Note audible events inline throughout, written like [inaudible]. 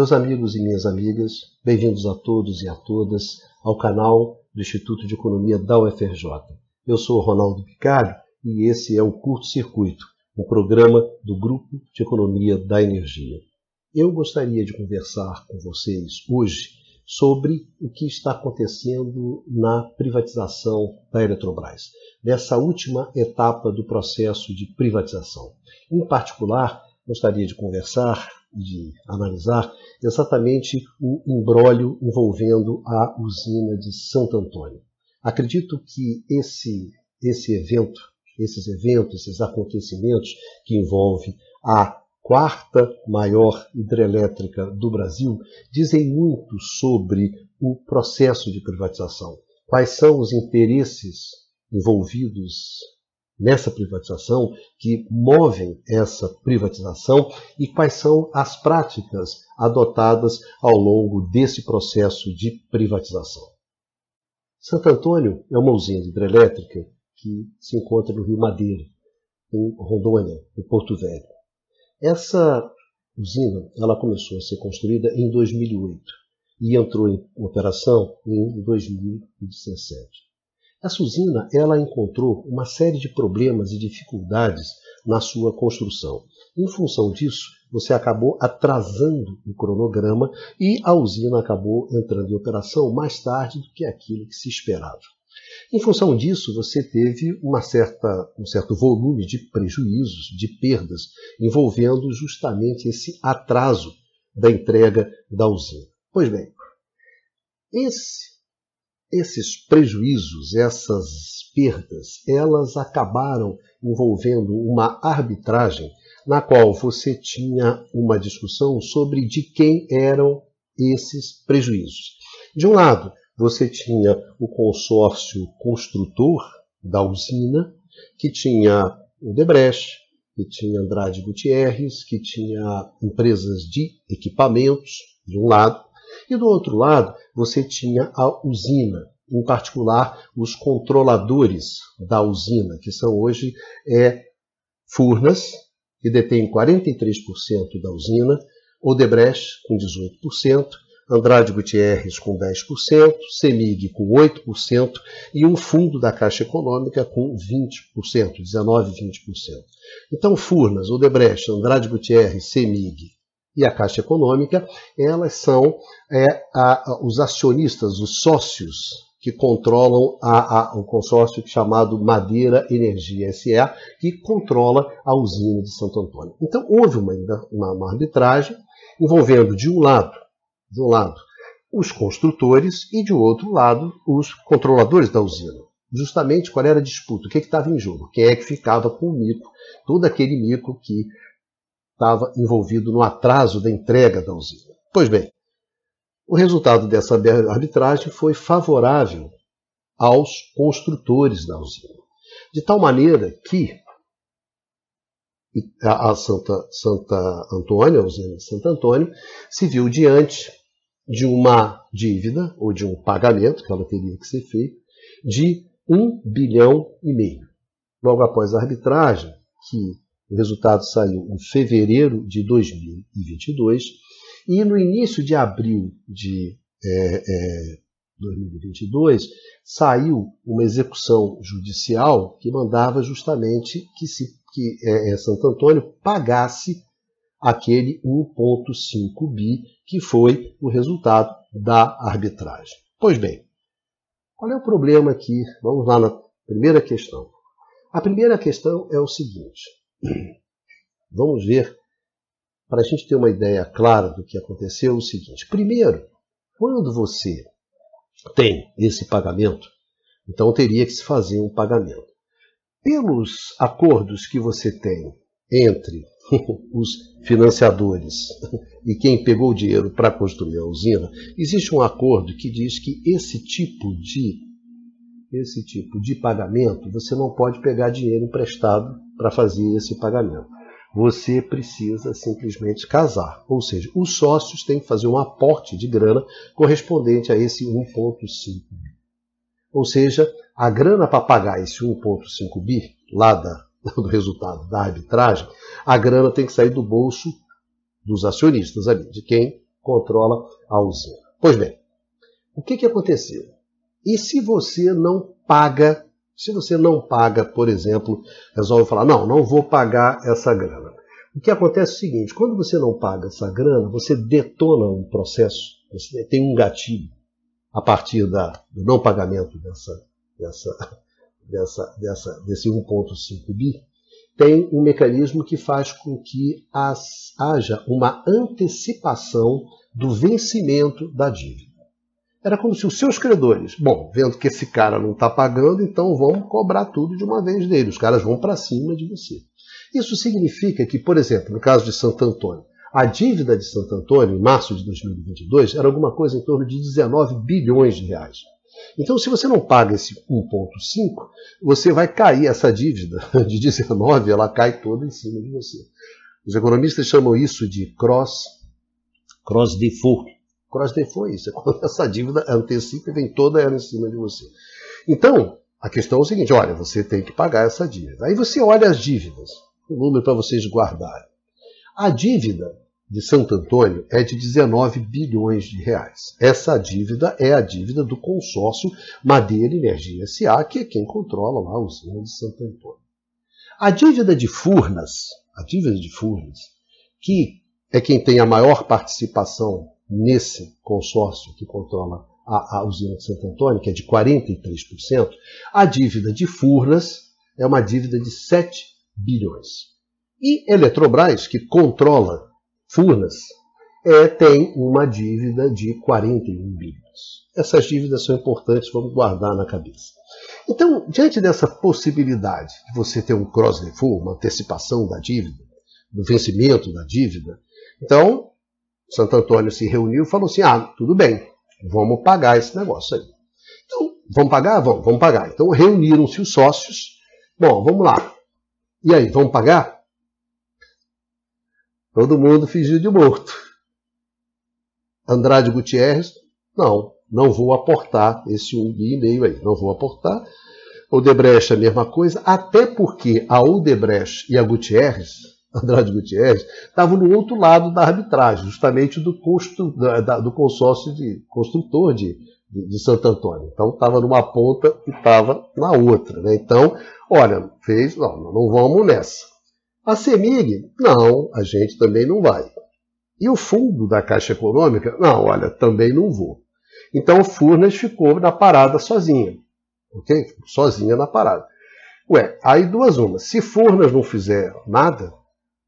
Meus amigos e minhas amigas, bem-vindos a todos e a todas ao canal do Instituto de Economia da UFRJ. Eu sou Ronaldo Picário e esse é o Curto Circuito, um programa do Grupo de Economia da Energia. Eu gostaria de conversar com vocês hoje sobre o que está acontecendo na privatização da Eletrobras, nessa última etapa do processo de privatização. Em particular, gostaria de conversar, de analisar exatamente o embrólio envolvendo a usina de Santo Antônio. Acredito que esse, esse evento, esses eventos, esses acontecimentos que envolvem a quarta maior hidrelétrica do Brasil, dizem muito sobre o processo de privatização. Quais são os interesses envolvidos nessa privatização que movem essa privatização e quais são as práticas adotadas ao longo desse processo de privatização. Santo Antônio é uma usina hidrelétrica que se encontra no Rio Madeira, em Rondônia, em Porto Velho. Essa usina ela começou a ser construída em 2008 e entrou em operação em 2017. Essa usina ela encontrou uma série de problemas e dificuldades na sua construção. Em função disso, você acabou atrasando o cronograma e a usina acabou entrando em operação mais tarde do que aquilo que se esperava. Em função disso, você teve uma certa, um certo volume de prejuízos, de perdas, envolvendo justamente esse atraso da entrega da usina. Pois bem, esse, esses prejuízos, essas perdas, elas acabaram envolvendo uma arbitragem na qual você tinha uma discussão sobre de quem eram esses prejuízos. De um lado, você tinha o consórcio construtor da usina, que tinha o Debrecht, que tinha Andrade Gutierrez, que tinha empresas de equipamentos, de um lado, e do outro lado você tinha a usina, em particular os controladores da usina, que são hoje é, Furnas, que detém 43% da usina, Odebrecht com 18%, Andrade Gutierrez com 10%, CEMIG com 8% e um fundo da Caixa Econômica com 20%, 19%, 20%. Então, Furnas, Odebrecht, Andrade Gutierrez, CEMIG e a Caixa Econômica, elas são é, a, os acionistas, os sócios que controlam a, a, o consórcio chamado Madeira Energia SA, que controla a usina de Santo Antônio. Então, houve uma, uma, uma arbitragem envolvendo, de um lado, de um lado, os construtores e, de outro lado, os controladores da usina. Justamente qual era a disputa? O que estava em jogo? Quem é que ficava com o mico? Todo aquele mico que estava envolvido no atraso da entrega da usina. Pois bem, o resultado dessa arbitragem foi favorável aos construtores da usina. De tal maneira que a Santa, Santa Antônio, a usina de Santo Antônio, se viu diante de uma dívida, ou de um pagamento, que ela teria que ser feito, de um bilhão e meio. Logo após a arbitragem, que o resultado saiu em fevereiro de 2022, e no início de abril de é, é, 2022, saiu uma execução judicial que mandava justamente que, se, que é, é Santo Antônio pagasse aquele 1,5 bi que foi o resultado da arbitragem. Pois bem, qual é o problema aqui? Vamos lá na primeira questão. A primeira questão é o seguinte: vamos ver, para a gente ter uma ideia clara do que aconteceu, o seguinte. Primeiro, quando você tem esse pagamento, então teria que se fazer um pagamento. Pelos acordos que você tem entre [laughs] os financiadores e quem pegou o dinheiro para construir a usina, existe um acordo que diz que esse tipo de esse tipo de pagamento você não pode pegar dinheiro emprestado para fazer esse pagamento. Você precisa simplesmente casar, ou seja, os sócios têm que fazer um aporte de grana correspondente a esse 1,5 bi. Ou seja, a grana para pagar esse 1,5 bi lá da [laughs] do resultado da arbitragem, a grana tem que sair do bolso dos acionistas ali, de quem controla a usina. Pois bem, o que, que aconteceu? E se você não paga, se você não paga, por exemplo, resolve falar, não, não vou pagar essa grana. O que acontece é o seguinte, quando você não paga essa grana, você detona um processo, você tem um gatilho a partir da, do não pagamento dessa, dessa, dessa, dessa, desse 1.5 bi, tem um mecanismo que faz com que as, haja uma antecipação do vencimento da dívida. Era como se os seus credores, bom, vendo que esse cara não está pagando, então vão cobrar tudo de uma vez dele. Os caras vão para cima de você. Isso significa que, por exemplo, no caso de Santo Antônio, a dívida de Santo Antônio, em março de 2022, era alguma coisa em torno de 19 bilhões de reais. Então, se você não paga esse 1,5, você vai cair essa dívida [laughs] de 19, ela cai toda em cima de você. Os economistas chamam isso de cross, cross default. Cross default é isso, é quando [laughs] essa dívida antecipa e vem toda ela em cima de você. Então, a questão é o seguinte: olha, você tem que pagar essa dívida. Aí você olha as dívidas, o um número para vocês guardarem. A dívida de Santo Antônio é de 19 bilhões de reais. Essa dívida é a dívida do consórcio Madeira Energia SA, que é quem controla lá a usina de Santo Antônio. A dívida de Furnas, a dívida de Furnas, que é quem tem a maior participação nesse consórcio que controla a, a usina de Santo Antônio, que é de 43%, a dívida de Furnas é uma dívida de 7 bilhões. E Eletrobras, que controla Furnas, é, tem uma dívida de 41 bilhões. Essas dívidas são importantes, vamos guardar na cabeça. Então, diante dessa possibilidade de você ter um cross default, uma antecipação da dívida, do vencimento da dívida, então Santo Antônio se reuniu e falou assim: ah, tudo bem, vamos pagar esse negócio aí. Então, vamos pagar? Vamos, vamos pagar. Então reuniram-se os sócios. Bom, vamos lá. E aí, vamos pagar? Todo mundo fingiu de morto. Andrade Gutierrez, não, não vou aportar esse um bi e meio aí, não vou aportar. Odebrecht a mesma coisa, até porque a Odebrecht e a Gutierrez, [laughs] Andrade Gutierrez, estavam no outro lado da arbitragem, justamente do, custo, da, do consórcio de construtor de, de, de Santo Antônio. Então estava numa ponta e estava na outra. Né? Então, olha, fez, não, não vamos nessa. A CEMIG, não, a gente também não vai. E o fundo da Caixa Econômica, não, olha, também não vou. Então o Furnas ficou na parada sozinha. Ok? Sozinha na parada. Ué, aí duas umas. Se Furnas não fizer nada,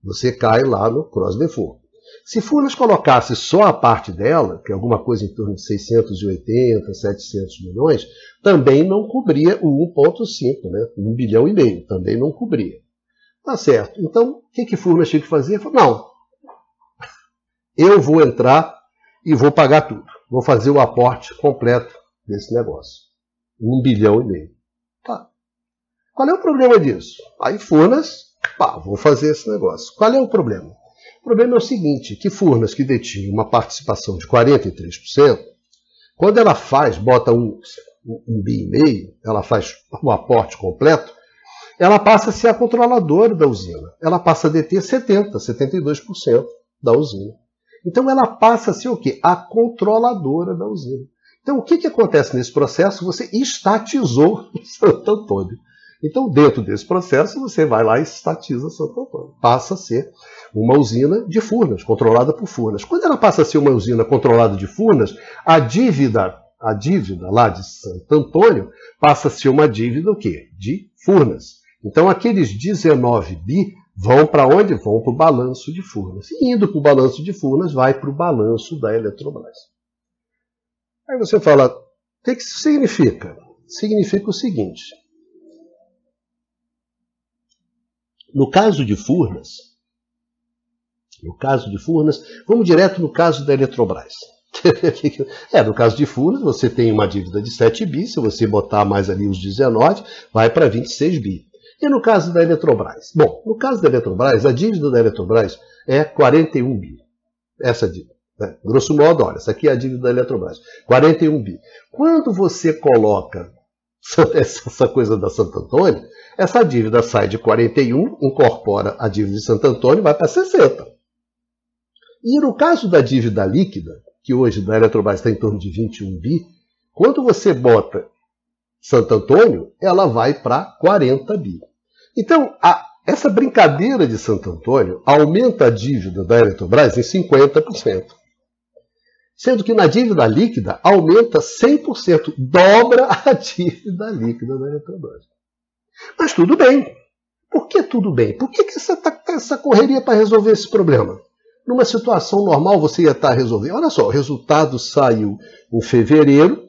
você cai lá no cross default. Se Furnas colocasse só a parte dela, que é alguma coisa em torno de 680, 700 milhões, também não cobria o 1,5, né? 1 bilhão e meio, também não cobria. Tá certo. Então, o que, que Furnas tinha que fazer? Não, eu vou entrar e vou pagar tudo. Vou fazer o aporte completo desse negócio. Um bilhão e meio. Tá. Qual é o problema disso? Aí Furnas, pá, vou fazer esse negócio. Qual é o problema? O problema é o seguinte, que Furnas, que detinha uma participação de 43%, quando ela faz, bota um, um, um bi e meio, ela faz o aporte completo, ela passa a ser a controladora da usina. Ela passa a deter 70%, 72% da usina. Então ela passa a ser o quê? A controladora da usina. Então o que, que acontece nesse processo? Você estatizou [laughs] Santo Antônio. Então, dentro desse processo, você vai lá e estatiza Santo Antônio. Passa a ser uma usina de Furnas, controlada por Furnas. Quando ela passa a ser uma usina controlada de Furnas, a dívida, a dívida lá de Santo Antônio passa a ser uma dívida o quê? De Furnas. Então, aqueles 19 bi vão para onde? Vão para o balanço de Furnas. E indo para o balanço de Furnas, vai para o balanço da Eletrobras. Aí você fala, o que isso significa? Significa o seguinte. No caso de Furnas, no caso de Furnas, vamos direto no caso da Eletrobras. [laughs] é, no caso de Furnas, você tem uma dívida de 7 bi, se você botar mais ali os 19, vai para 26 bi. E no caso da Eletrobras? Bom, no caso da Eletrobras, a dívida da Eletrobras é 41 bi. Essa dívida. Né? Grosso modo, olha, essa aqui é a dívida da Eletrobras. 41 bi. Quando você coloca [laughs] essa coisa da Santo Antônio, essa dívida sai de 41, incorpora a dívida de Santo Antônio vai para 60. E no caso da dívida líquida, que hoje da Eletrobras está em torno de 21 bi, quando você bota Santo Antônio, ela vai para 40 bi. Então, a, essa brincadeira de Santo Antônio aumenta a dívida da Eletrobras em 50%. Sendo que na dívida líquida aumenta 100%, dobra a [laughs] dívida líquida da Eletrobras. Mas tudo bem. Por que tudo bem? Por que, que essa, essa correria para resolver esse problema? Numa situação normal você ia estar resolvendo. Olha só, o resultado saiu em fevereiro,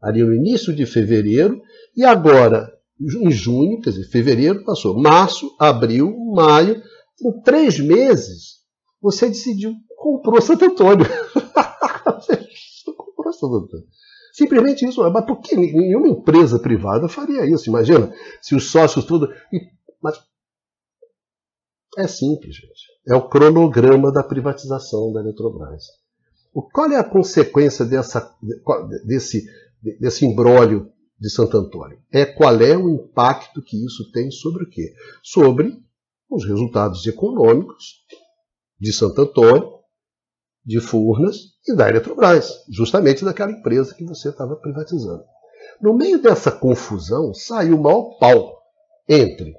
ali no início de fevereiro, e agora, em junho, quer dizer, fevereiro passou, março, abril, maio, em três meses, você decidiu, comprou Santo Antônio. [laughs] Antônio. Simplesmente isso. Mas por que nenhuma empresa privada faria isso? Imagina, se os sócios tudo. Mas é simples, gente. É o cronograma da privatização da Eletrobras. Qual é a consequência dessa, desse, desse imbróglio de Santo Antônio? É qual é o impacto que isso tem sobre o quê? Sobre os resultados econômicos de Santo Antônio, de Furnas e da Eletrobras, justamente daquela empresa que você estava privatizando. No meio dessa confusão, saiu o maior pau entre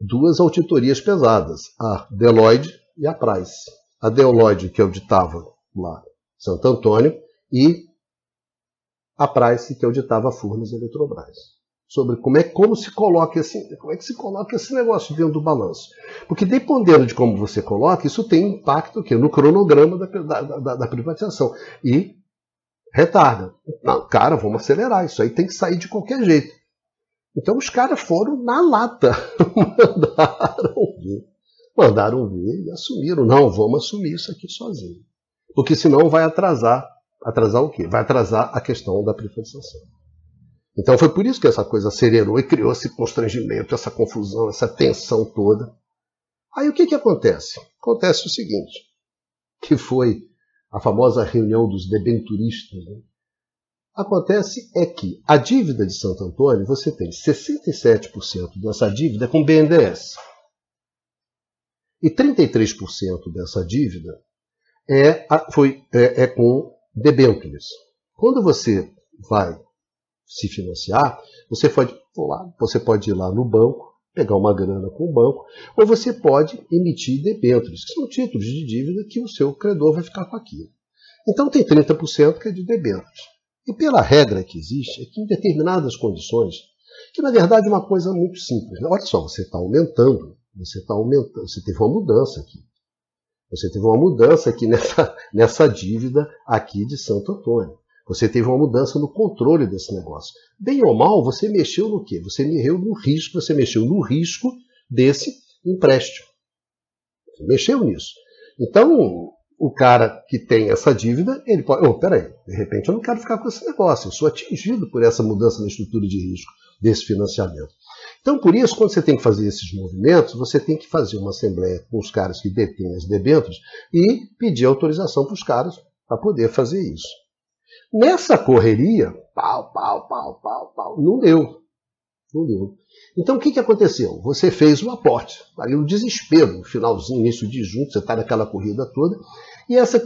duas auditorias pesadas, a Deloitte e a Price. A Deloitte, que auditava lá Santo Antônio, e a Price, que auditava Furnas e Eletrobras. Sobre como é como se coloca esse, como é que se coloca esse negócio dentro do balanço. Porque dependendo de como você coloca, isso tem impacto aqui, no cronograma da, da, da, da privatização. E retarda. Não, cara, vamos acelerar. Isso aí tem que sair de qualquer jeito. Então os caras foram na lata. [laughs] Mandaram ver. Mandaram ver e assumiram. Não, vamos assumir isso aqui sozinho. Porque senão vai atrasar. Atrasar o quê? Vai atrasar a questão da privatização. Então foi por isso que essa coisa acelerou e criou esse constrangimento, essa confusão, essa tensão toda. Aí o que, que acontece? Acontece o seguinte, que foi a famosa reunião dos debenturistas, né? Acontece é que a dívida de Santo Antônio, você tem 67% dessa dívida com BNDES. E 33% dessa dívida é, foi, é, é com debêntures. Quando você vai se financiar, você pode, você pode ir lá no banco, pegar uma grana com o banco, ou você pode emitir debêntures, que são títulos de dívida que o seu credor vai ficar com aquilo. Então tem 30% que é de debêntures. E pela regra que existe, é que em determinadas condições, que na verdade é uma coisa muito simples. Né? Olha só, você está aumentando, você está aumentando, você teve uma mudança aqui. Você teve uma mudança aqui nessa, nessa dívida aqui de Santo Antônio. Você teve uma mudança no controle desse negócio. Bem ou mal, você mexeu no quê? Você mexeu no risco, você mexeu no risco desse empréstimo. Você mexeu nisso. Então, o cara que tem essa dívida, ele pode. Oh, peraí, de repente eu não quero ficar com esse negócio, eu sou atingido por essa mudança na estrutura de risco desse financiamento. Então, por isso, quando você tem que fazer esses movimentos, você tem que fazer uma assembleia com os caras que detêm as debêntures e pedir autorização para os caras para poder fazer isso. Nessa correria, pau, pau, pau, pau, pau, não deu. Não deu. Então o que, que aconteceu? Você fez o aporte, ali no desespero, no finalzinho, início de junho, você está naquela corrida toda, e essa,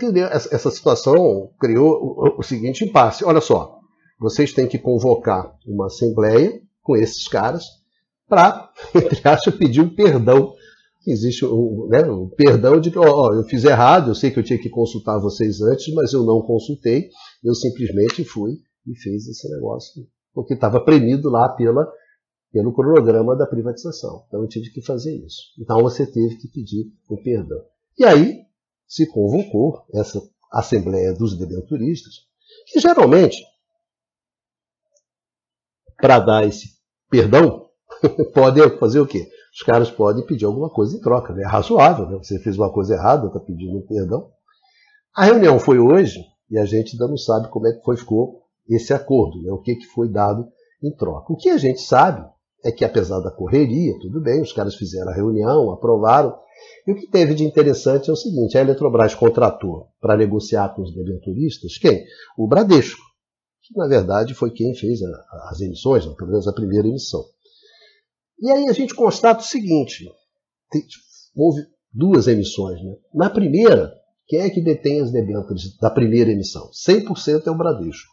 essa situação criou o, o seguinte impasse. Olha só, vocês têm que convocar uma assembleia com esses caras para, [laughs] entre aspas, pedir um perdão. Existe um, né, um perdão de que ó, eu fiz errado, eu sei que eu tinha que consultar vocês antes, mas eu não consultei, eu simplesmente fui e fiz esse negócio, porque estava premido lá pela pelo cronograma da privatização. Então eu tive que fazer isso. Então você teve que pedir o perdão. E aí se convocou essa Assembleia dos Debenturistas, que geralmente, para dar esse perdão, [laughs] podem fazer o quê? Os caras podem pedir alguma coisa em troca. Né? É razoável, né? você fez uma coisa errada, está pedindo perdão. A reunião foi hoje e a gente ainda não sabe como é que foi, ficou esse acordo, né? o que, que foi dado em troca. O que a gente sabe é que, apesar da correria, tudo bem, os caras fizeram a reunião, aprovaram. E o que teve de interessante é o seguinte: a Eletrobras contratou para negociar com os debenturistas quem? O Bradesco, que na verdade foi quem fez a, as emissões, né, pelo menos a primeira emissão. E aí a gente constata o seguinte: houve duas emissões. Né? Na primeira, quem é que detém as debêntures da primeira emissão? 100% é o Bradesco.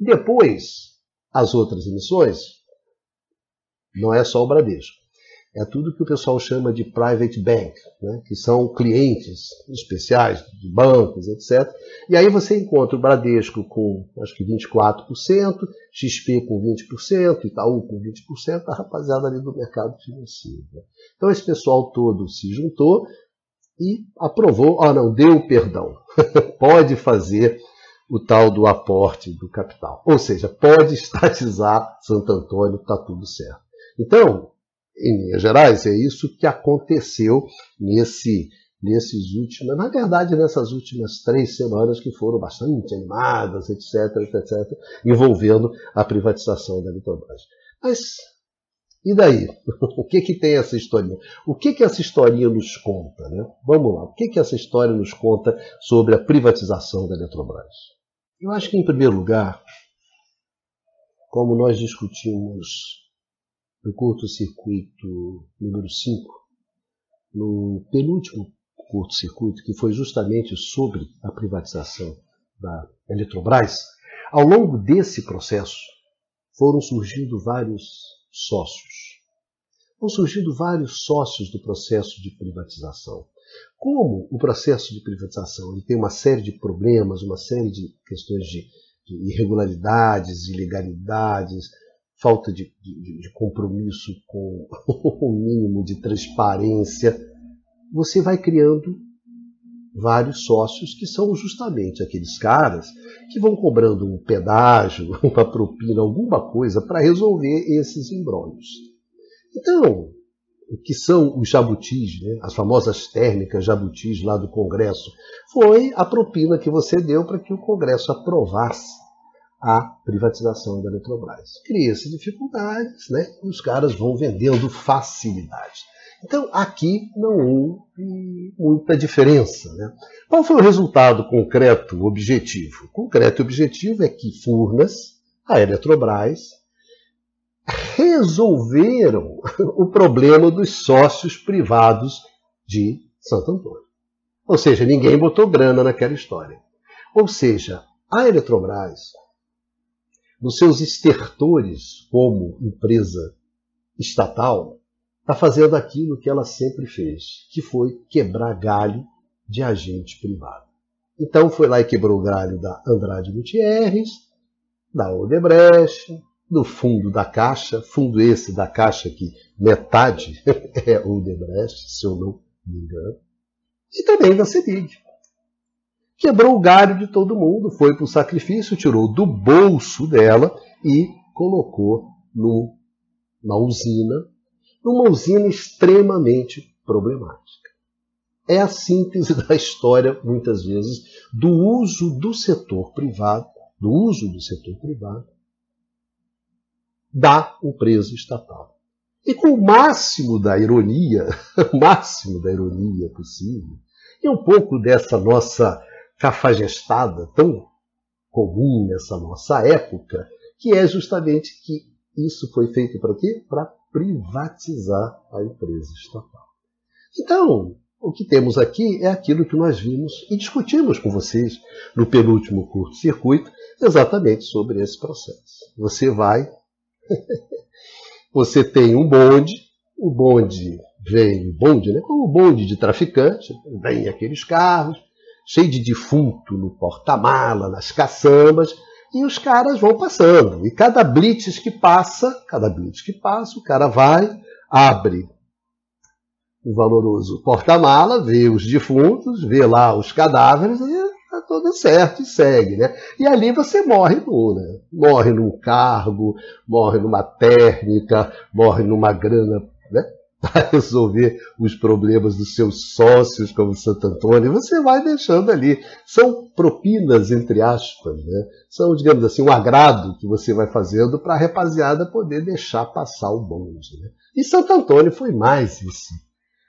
Depois, as outras emissões, não é só o Bradesco é tudo que o pessoal chama de private bank, né? que são clientes especiais de bancos, etc. E aí você encontra o Bradesco com acho que 24%, XP com 20%, Itaú com 20%, a rapaziada ali do mercado financeiro. Né? Então esse pessoal todo se juntou e aprovou, ah não, deu perdão, [laughs] pode fazer o tal do aporte do capital. Ou seja, pode estatizar Santo Antônio, está tudo certo. Então, em linhas gerais, é isso que aconteceu nesse, nesses últimos, na verdade, nessas últimas três semanas que foram bastante animadas, etc, etc, envolvendo a privatização da Eletrobras. Mas e daí? [laughs] O que que tem essa historinha? O que que essa historinha nos conta, né? Vamos lá. O que que essa história nos conta sobre a privatização da Eletrobras? Eu acho que em primeiro lugar, como nós discutimos no curto-circuito número 5, no penúltimo curto-circuito, que foi justamente sobre a privatização da Eletrobras, ao longo desse processo foram surgindo vários sócios. Vão surgindo vários sócios do processo de privatização. Como o processo de privatização ele tem uma série de problemas, uma série de questões de, de irregularidades, ilegalidades, falta de, de, de compromisso com [laughs] o mínimo de transparência, você vai criando vários sócios que são justamente aqueles caras que vão cobrando um pedágio, [laughs] uma propina, alguma coisa para resolver esses embrólios. Então, o que são os jabutis, né? as famosas térmicas jabutis lá do Congresso, foi a propina que você deu para que o Congresso aprovasse a privatização da Eletrobras. Cria-se dificuldades, né? E os caras vão vendendo facilidade. Então, aqui não houve muita diferença. Né? Qual foi o resultado concreto, objetivo? Concreto e objetivo é que Furnas, a Eletrobras, resolveram [laughs] o problema dos sócios privados de Santo Antônio. Ou seja, ninguém botou grana naquela história. Ou seja, a Eletrobras nos seus estertores como empresa estatal, está fazendo aquilo que ela sempre fez, que foi quebrar galho de agente privado. Então foi lá e quebrou o galho da Andrade Gutierrez, da Odebrecht, do fundo da Caixa, fundo esse da Caixa que metade [laughs] é Odebrecht, se eu não me engano, e também da CEMIG quebrou o galho de todo mundo, foi para o sacrifício, tirou do bolso dela e colocou no, na usina, numa usina extremamente problemática. É a síntese [laughs] da história, muitas vezes, do uso do setor privado, do uso do setor privado da empresa estatal. E com o máximo da ironia, [laughs] o máximo da ironia possível, e um pouco dessa nossa cafajestada tão comum nessa nossa época, que é justamente que isso foi feito para quê? Para privatizar a empresa estatal. Então, o que temos aqui é aquilo que nós vimos e discutimos com vocês no penúltimo curto-circuito, exatamente sobre esse processo. Você vai, [laughs] você tem um bonde, o bonde vem, bonde, né? Como bonde de traficante, vem aqueles carros, cheio de defunto no porta-mala, nas caçambas, e os caras vão passando. E cada blitz que passa, cada blitz que passa, o cara vai, abre o valoroso porta-mala, vê os defuntos, vê lá os cadáveres e tá tudo certo e segue, né? E ali você morre né? Morre num cargo, morre numa térmica, morre numa grana, né? [laughs] para resolver os problemas dos seus sócios, como Santo Antônio, você vai deixando ali. São propinas, entre aspas, né? são, digamos assim, um agrado que você vai fazendo para a rapaziada poder deixar passar o bonde. Né? E Santo Antônio foi mais esse,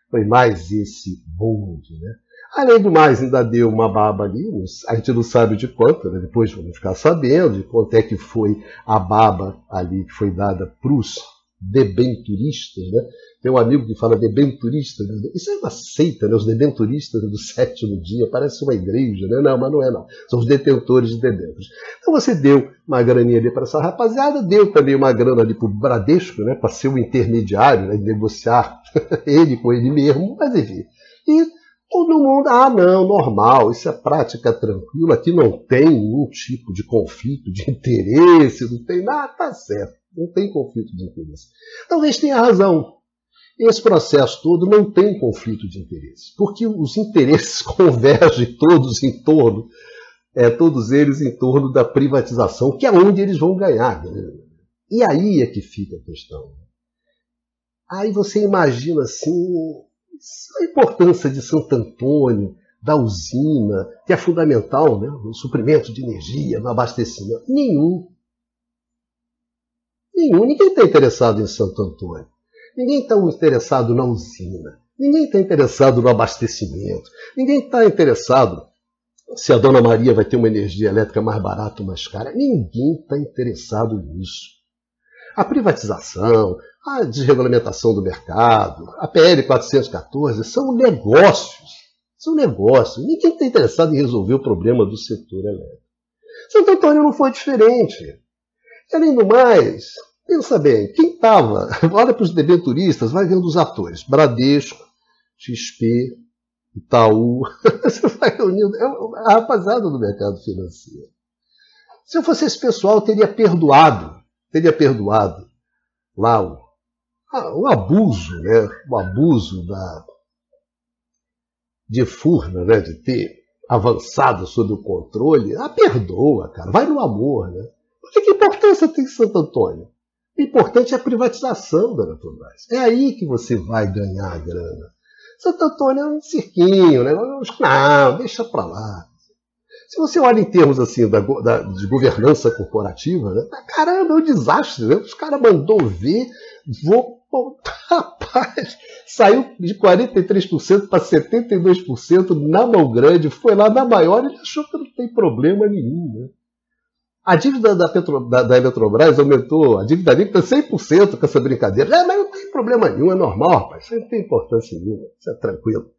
foi mais esse bonde. Né? Além do mais, ainda deu uma baba ali, a gente não sabe de quanto, né? depois vamos ficar sabendo de quanto é que foi a baba ali que foi dada para os debenturistas, né? Tem um amigo que fala debenturista, né? isso é uma seita, né? Os debenturistas do sétimo dia, parece uma igreja, né? Não, mas não é não. São os detentores de debêntures. Então você deu uma graninha ali para essa rapaziada, deu também uma grana ali para o Bradesco, né? Para ser o intermediário, né? negociar [laughs] ele com ele mesmo, mas enfim. E Todo mundo, ah, não, normal, isso é prática tranquila, aqui não tem nenhum tipo de conflito de [laughs] interesse, não tem nada, tá certo, não tem conflito de interesse. Talvez tenha razão. Esse processo todo não tem conflito de interesse, porque os interesses [laughs] convergem todos em torno, é, todos eles em torno da privatização, que é onde eles vão ganhar. Né? E aí é que fica a questão. Aí você imagina assim, a importância de Santo Antônio, da usina, que é fundamental né, no suprimento de energia, no abastecimento. Nenhum. Nenhum. Ninguém está interessado em Santo Antônio. Ninguém está interessado na usina. Ninguém está interessado no abastecimento. Ninguém está interessado se a Dona Maria vai ter uma energia elétrica mais barata ou mais cara. Ninguém está interessado nisso. A privatização, a desregulamentação do mercado, a PL 414, são negócios. São negócios. Ninguém está interessado em resolver o problema do setor elétrico. Santo Antônio não foi diferente. Além do mais, pensa bem, quem estava, [laughs] olha para os debenturistas, vai vendo os atores, Bradesco, XP, Itaú, [laughs] você vai reunindo, é a rapaziada do mercado financeiro. Se eu fosse esse pessoal, teria perdoado, teria perdoado lá o o abuso, né? o abuso da, de Furna, né? de ter avançado sobre o controle, ah, perdoa, cara, vai no amor. Né? Porque que importância tem Santo Antônio? Importante é a privatização da Petrobras. É aí que você vai ganhar a grana. Santo Antônio é um cirquinho, né? Não, deixa para lá. Se você olha em termos assim da, da, de governança corporativa, né? caramba, é um desastre. Né? Os caras mandou ver, vou [laughs] rapaz, saiu de 43% para 72% na mão grande, foi lá na maior e achou que não tem problema nenhum. Né? A dívida da, Petro, da, da aumentou, a dívida líquida 100% com essa brincadeira. É, mas não tem problema nenhum, é normal, rapaz, isso não tem importância nenhuma, isso é tranquilo.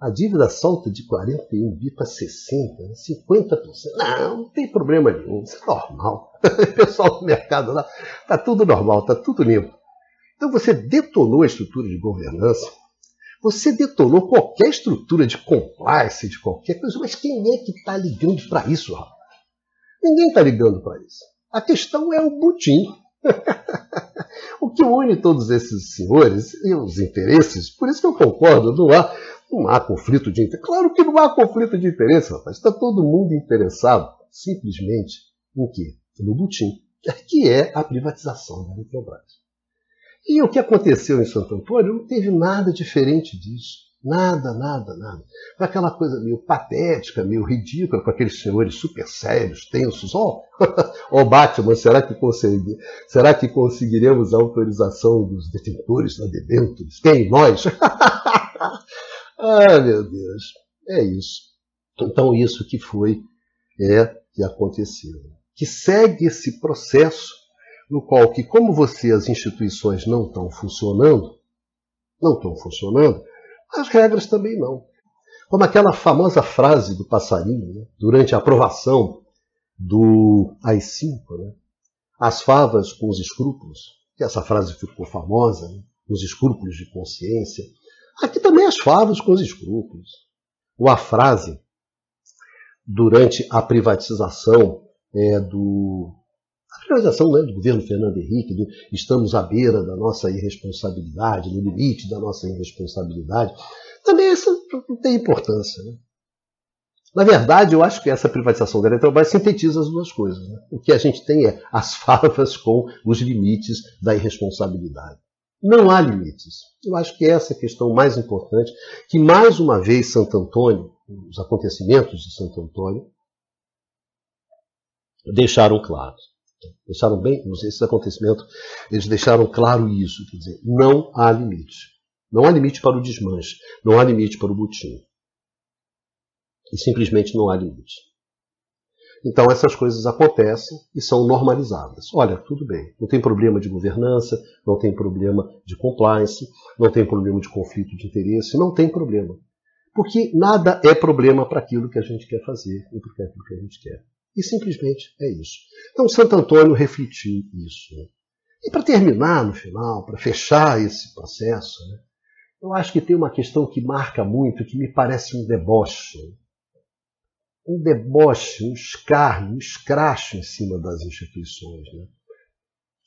A dívida solta de 41 bi para 60, 50%. Não, não tem problema nenhum, isso é normal. [laughs] Pessoal do mercado lá, está tudo normal, está tudo limpo. Então você detonou a estrutura de governança, você detonou qualquer estrutura de compliance, de qualquer coisa, mas quem é que está ligando para isso, rapaz? Ninguém está ligando para isso. A questão é o butim. [laughs] o que une todos esses senhores e os interesses, por isso que eu concordo, não há não há conflito de interesse. Claro que não há conflito de interesse, rapaz. Está todo mundo interessado simplesmente em quê? No butim, que é a privatização da Petrobras. E o que aconteceu em Santo Antônio não teve nada diferente disso. Nada, nada, nada. Foi aquela coisa meio patética, meio ridícula, com aqueles senhores super sérios, tensos. Ó, [laughs] oh, oh, Batman, será que, consegui, será que conseguiremos a autorização dos detentores da debêntures? Quem? Nós? [laughs] Ah, meu Deus, é isso. Então, isso que foi, é, que aconteceu. Que segue esse processo no qual, que como você, as instituições não estão funcionando, não estão funcionando, as regras também não. Como aquela famosa frase do passarinho, né, durante a aprovação do AI-5, né, as favas com os escrúpulos, que essa frase ficou famosa, né, os escrúpulos de consciência, Aqui também as favas com os escrúpulos. Ou a frase, durante a privatização é, do. A privatização né, do governo Fernando Henrique, do estamos à beira da nossa irresponsabilidade, no limite da nossa irresponsabilidade, também essa não tem importância. Né? Na verdade, eu acho que essa privatização da Eletrobras sintetiza as duas coisas. Né? O que a gente tem é as [laughs] favas com os limites da irresponsabilidade. Não há limites. Eu acho que essa é a questão mais importante, que mais uma vez Santo Antônio, os acontecimentos de Santo Antônio, deixaram claro. Deixaram bem, esses acontecimentos, eles deixaram claro isso, quer dizer, não há limite. Não há limite para o desmanche, não há limite para o butim. E simplesmente não há limite. Então essas coisas acontecem e são normalizadas. Olha, tudo bem, não tem problema de governança, não tem problema de compliance, não tem problema de conflito de interesse, não tem problema. Porque nada é problema para aquilo que a gente quer fazer e para aquilo que a gente quer. E simplesmente é isso. Então Santo Antônio refletiu isso. Né? E para terminar no final, para fechar esse processo, né, eu acho que tem uma questão que marca muito, que me parece um deboche um deboche, um escárnio, um escracho em cima das instituições. Né?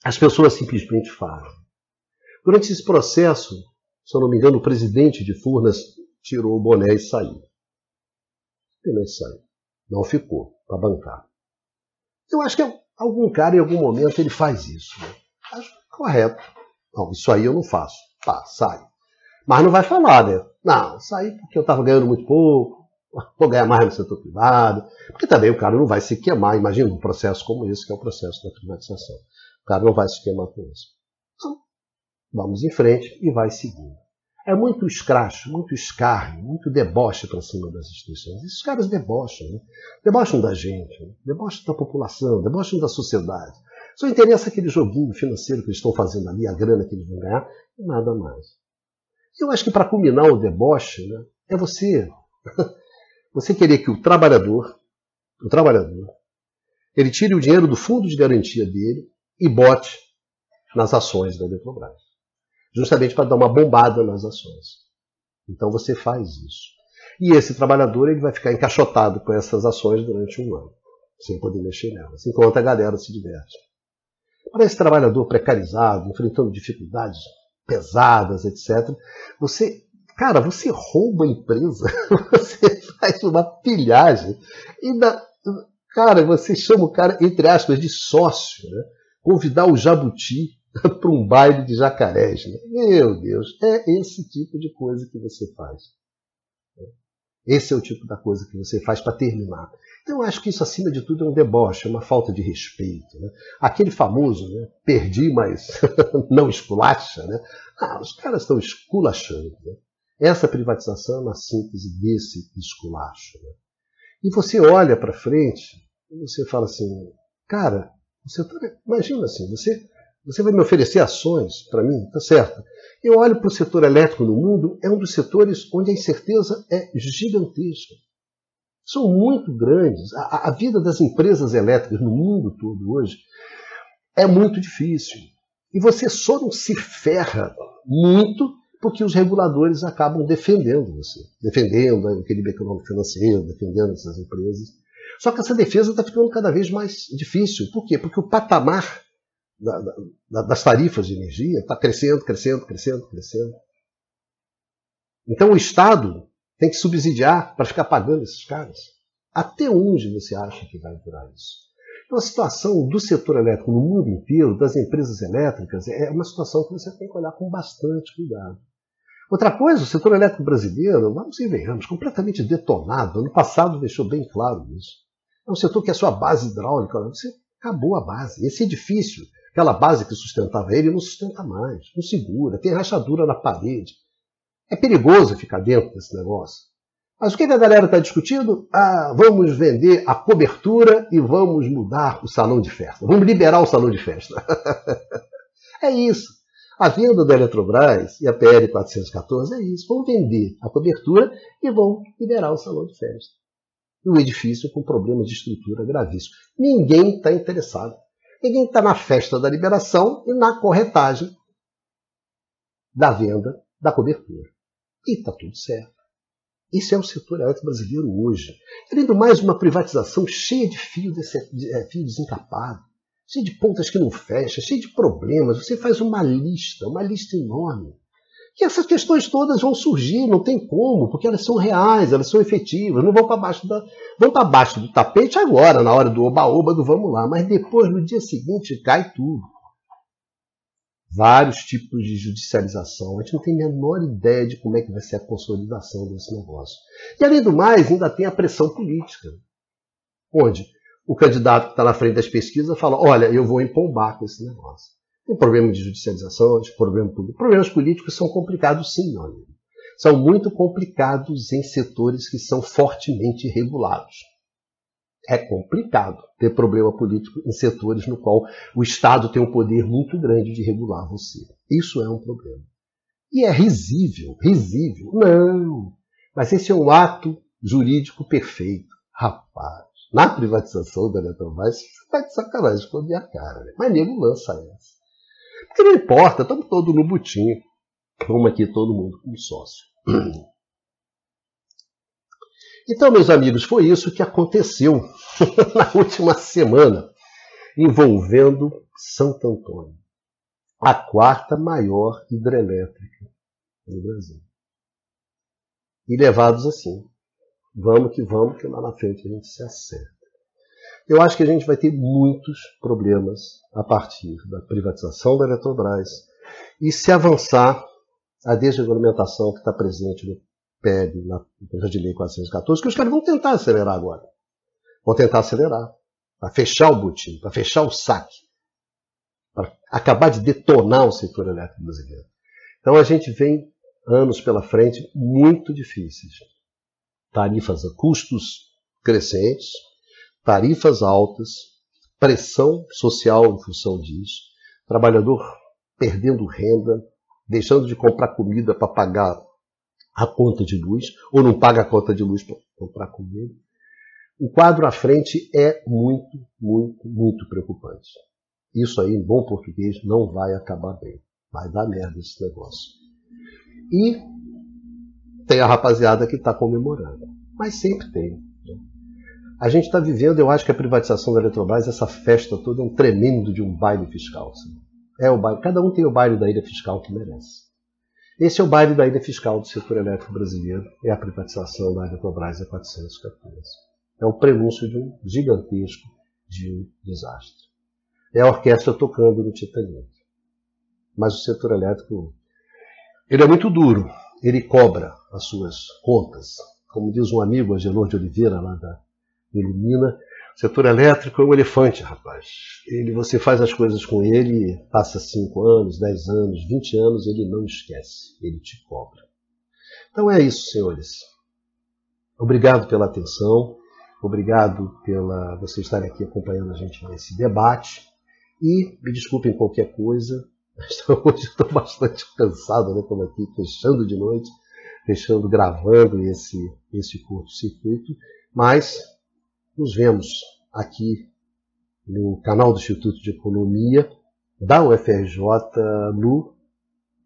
As pessoas simplesmente falam. Durante esse processo, se eu não me engano, o presidente de Furnas tirou o boné e saiu. Simplesmente saiu. Não ficou para bancar. Eu acho que algum cara, em algum momento, ele faz isso. Né? Acho correto. Não, isso aí eu não faço. Tá, sai. Mas não vai falar, né? Não, saí porque eu estava ganhando muito pouco, vou ganhar mais no setor privado, porque também o cara não vai se queimar. Imagina um processo como esse, que é o processo da privatização. O cara não vai se queimar com isso. Então, vamos em frente e vai seguindo. É muito escracho, muito escárnio, muito deboche para cima das instituições. Esses caras debocham, né? debocham da gente, né? debocham da população, debocham da sociedade. Só interessa aquele joguinho financeiro que eles estão fazendo ali, a grana que eles vão ganhar, e nada mais. Eu acho que para culminar o deboche, né, é você [laughs] Você queria que o trabalhador, o trabalhador, ele tire o dinheiro do fundo de garantia dele e bote nas ações da Eletrobras. Justamente para dar uma bombada nas ações. Então você faz isso. E esse trabalhador ele vai ficar encaixotado com essas ações durante um ano, sem poder mexer nelas, enquanto a galera se diverte. Para esse trabalhador precarizado, enfrentando dificuldades pesadas, etc., você Cara, você rouba a empresa, [laughs] você faz uma pilhagem e cara, você chama o cara, entre aspas, de sócio, né? Convidar o jabuti [laughs] para um baile de jacarés. Né? Meu Deus, é esse tipo de coisa que você faz. Esse é o tipo da coisa que você faz para terminar. Então, eu acho que isso, acima de tudo, é um deboche, é uma falta de respeito. Né? Aquele famoso, né? perdi, mas [laughs] não esculacha. Né? Ah, os caras estão esculachando. Né? Essa privatização é uma síntese desse esculacho. Né? E você olha para frente e você fala assim, cara, você tá, imagina assim, você, você vai me oferecer ações para mim, tá certo? Eu olho para o setor elétrico no mundo, é um dos setores onde a incerteza é gigantesca. São muito grandes. A, a vida das empresas elétricas no mundo todo hoje é muito difícil. E você só não se ferra muito porque os reguladores acabam defendendo você, defendendo o equilíbrio econômico financeiro, defendendo essas empresas. Só que essa defesa está ficando cada vez mais difícil. Por quê? Porque o patamar da, da, das tarifas de energia está crescendo, crescendo, crescendo, crescendo. Então o Estado tem que subsidiar para ficar pagando esses caras. Até onde você acha que vai durar isso? Então, a situação do setor elétrico no mundo inteiro, das empresas elétricas, é uma situação que você tem que olhar com bastante cuidado. Outra coisa, o setor elétrico brasileiro, vamos e venhamos, completamente detonado. Ano passado deixou bem claro isso. É um setor que é a sua base hidráulica, você acabou a base. Esse edifício, aquela base que sustentava ele, não sustenta mais, não segura, tem rachadura na parede. É perigoso ficar dentro desse negócio. Mas o que a galera está discutindo? Ah, vamos vender a cobertura e vamos mudar o salão de festa. Vamos liberar o salão de festa. [laughs] é isso. A venda da Eletrobras e a PL 414 é isso. Vão vender a cobertura e vão liberar o salão de festa. E o edifício com problemas de estrutura gravíssimos. Ninguém está interessado. Ninguém está na festa da liberação e na corretagem da venda da cobertura. E está tudo certo. Esse é o setor elétrico brasileiro hoje. Além do mais, uma privatização cheia de fio, é, fio desencapado cheio de pontas que não fecha, cheio de problemas. Você faz uma lista, uma lista enorme. E essas questões todas vão surgir, não tem como, porque elas são reais, elas são efetivas, não vão para baixo da, vão para baixo do tapete agora, na hora do oba-oba do vamos lá, mas depois no dia seguinte cai tudo. Vários tipos de judicialização. A gente não tem a menor ideia de como é que vai ser a consolidação desse negócio. E além do mais, ainda tem a pressão política. Onde o candidato que está na frente das pesquisas fala: olha, eu vou empombar com esse negócio. Tem problema de judicialização, de problema político. Problemas políticos são complicados, sim, meu. São muito complicados em setores que são fortemente regulados. É complicado ter problema político em setores no qual o Estado tem um poder muito grande de regular você. Isso é um problema. E é risível, risível. Não. Mas esse é um ato jurídico perfeito. Rapaz, na privatização da Eletrobras, você está de sacanagem com a minha cara. Né? Mas nego lança essa. Não importa, estamos todos no butinho. Vamos aqui todo mundo como sócio. [clears throat] Então, meus amigos, foi isso que aconteceu [laughs] na última semana, envolvendo Santo Antônio, a quarta maior hidrelétrica no Brasil. E levados assim, vamos que vamos, que lá na frente a gente se acerta. Eu acho que a gente vai ter muitos problemas a partir da privatização da Eletrobras e se avançar a desregulamentação que está presente no PEB, na projeto de lei 414, que os caras vão tentar acelerar agora. Vão tentar acelerar. Para fechar o butim, para fechar o saque. Para acabar de detonar o setor elétrico brasileiro. Então a gente vem anos pela frente muito difíceis. Tarifas a custos crescentes, tarifas altas, pressão social em função disso, trabalhador perdendo renda, deixando de comprar comida para pagar a conta de luz, ou não paga a conta de luz para comprar comida. O quadro à frente é muito, muito, muito preocupante. Isso aí, em bom português, não vai acabar bem. Vai dar merda esse negócio. E tem a rapaziada que está comemorando. Mas sempre tem. Né? A gente está vivendo, eu acho que a privatização da Eletrobras, essa festa toda, é um tremendo de um baile fiscal. É o baile, cada um tem o baile da ilha fiscal que merece. Esse é o baile da ilha fiscal do setor elétrico brasileiro, é a privatização da Eletrobras a 414. É o prenúncio de um gigantesco de um desastre. É a orquestra tocando no Titanic. Mas o setor elétrico, ele é muito duro, ele cobra as suas contas. Como diz um amigo, Agenor de Oliveira, lá da Ilumina, o setor elétrico é um elefante, rapaz. Ele, você faz as coisas com ele, passa 5 anos, 10 anos, 20 anos, ele não esquece, ele te cobra. Então é isso, senhores. Obrigado pela atenção, obrigado pela você estar aqui acompanhando a gente nesse debate. E me desculpem qualquer coisa, [laughs] hoje estou bastante cansado, né, aqui, fechando de noite, fechando, gravando esse, esse curto-circuito, mas nos vemos aqui no canal do Instituto de Economia da UFRJ no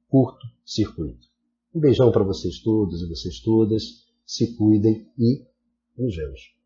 curto circuito. Um beijão para vocês todos e vocês todas. Se cuidem e nos vemos.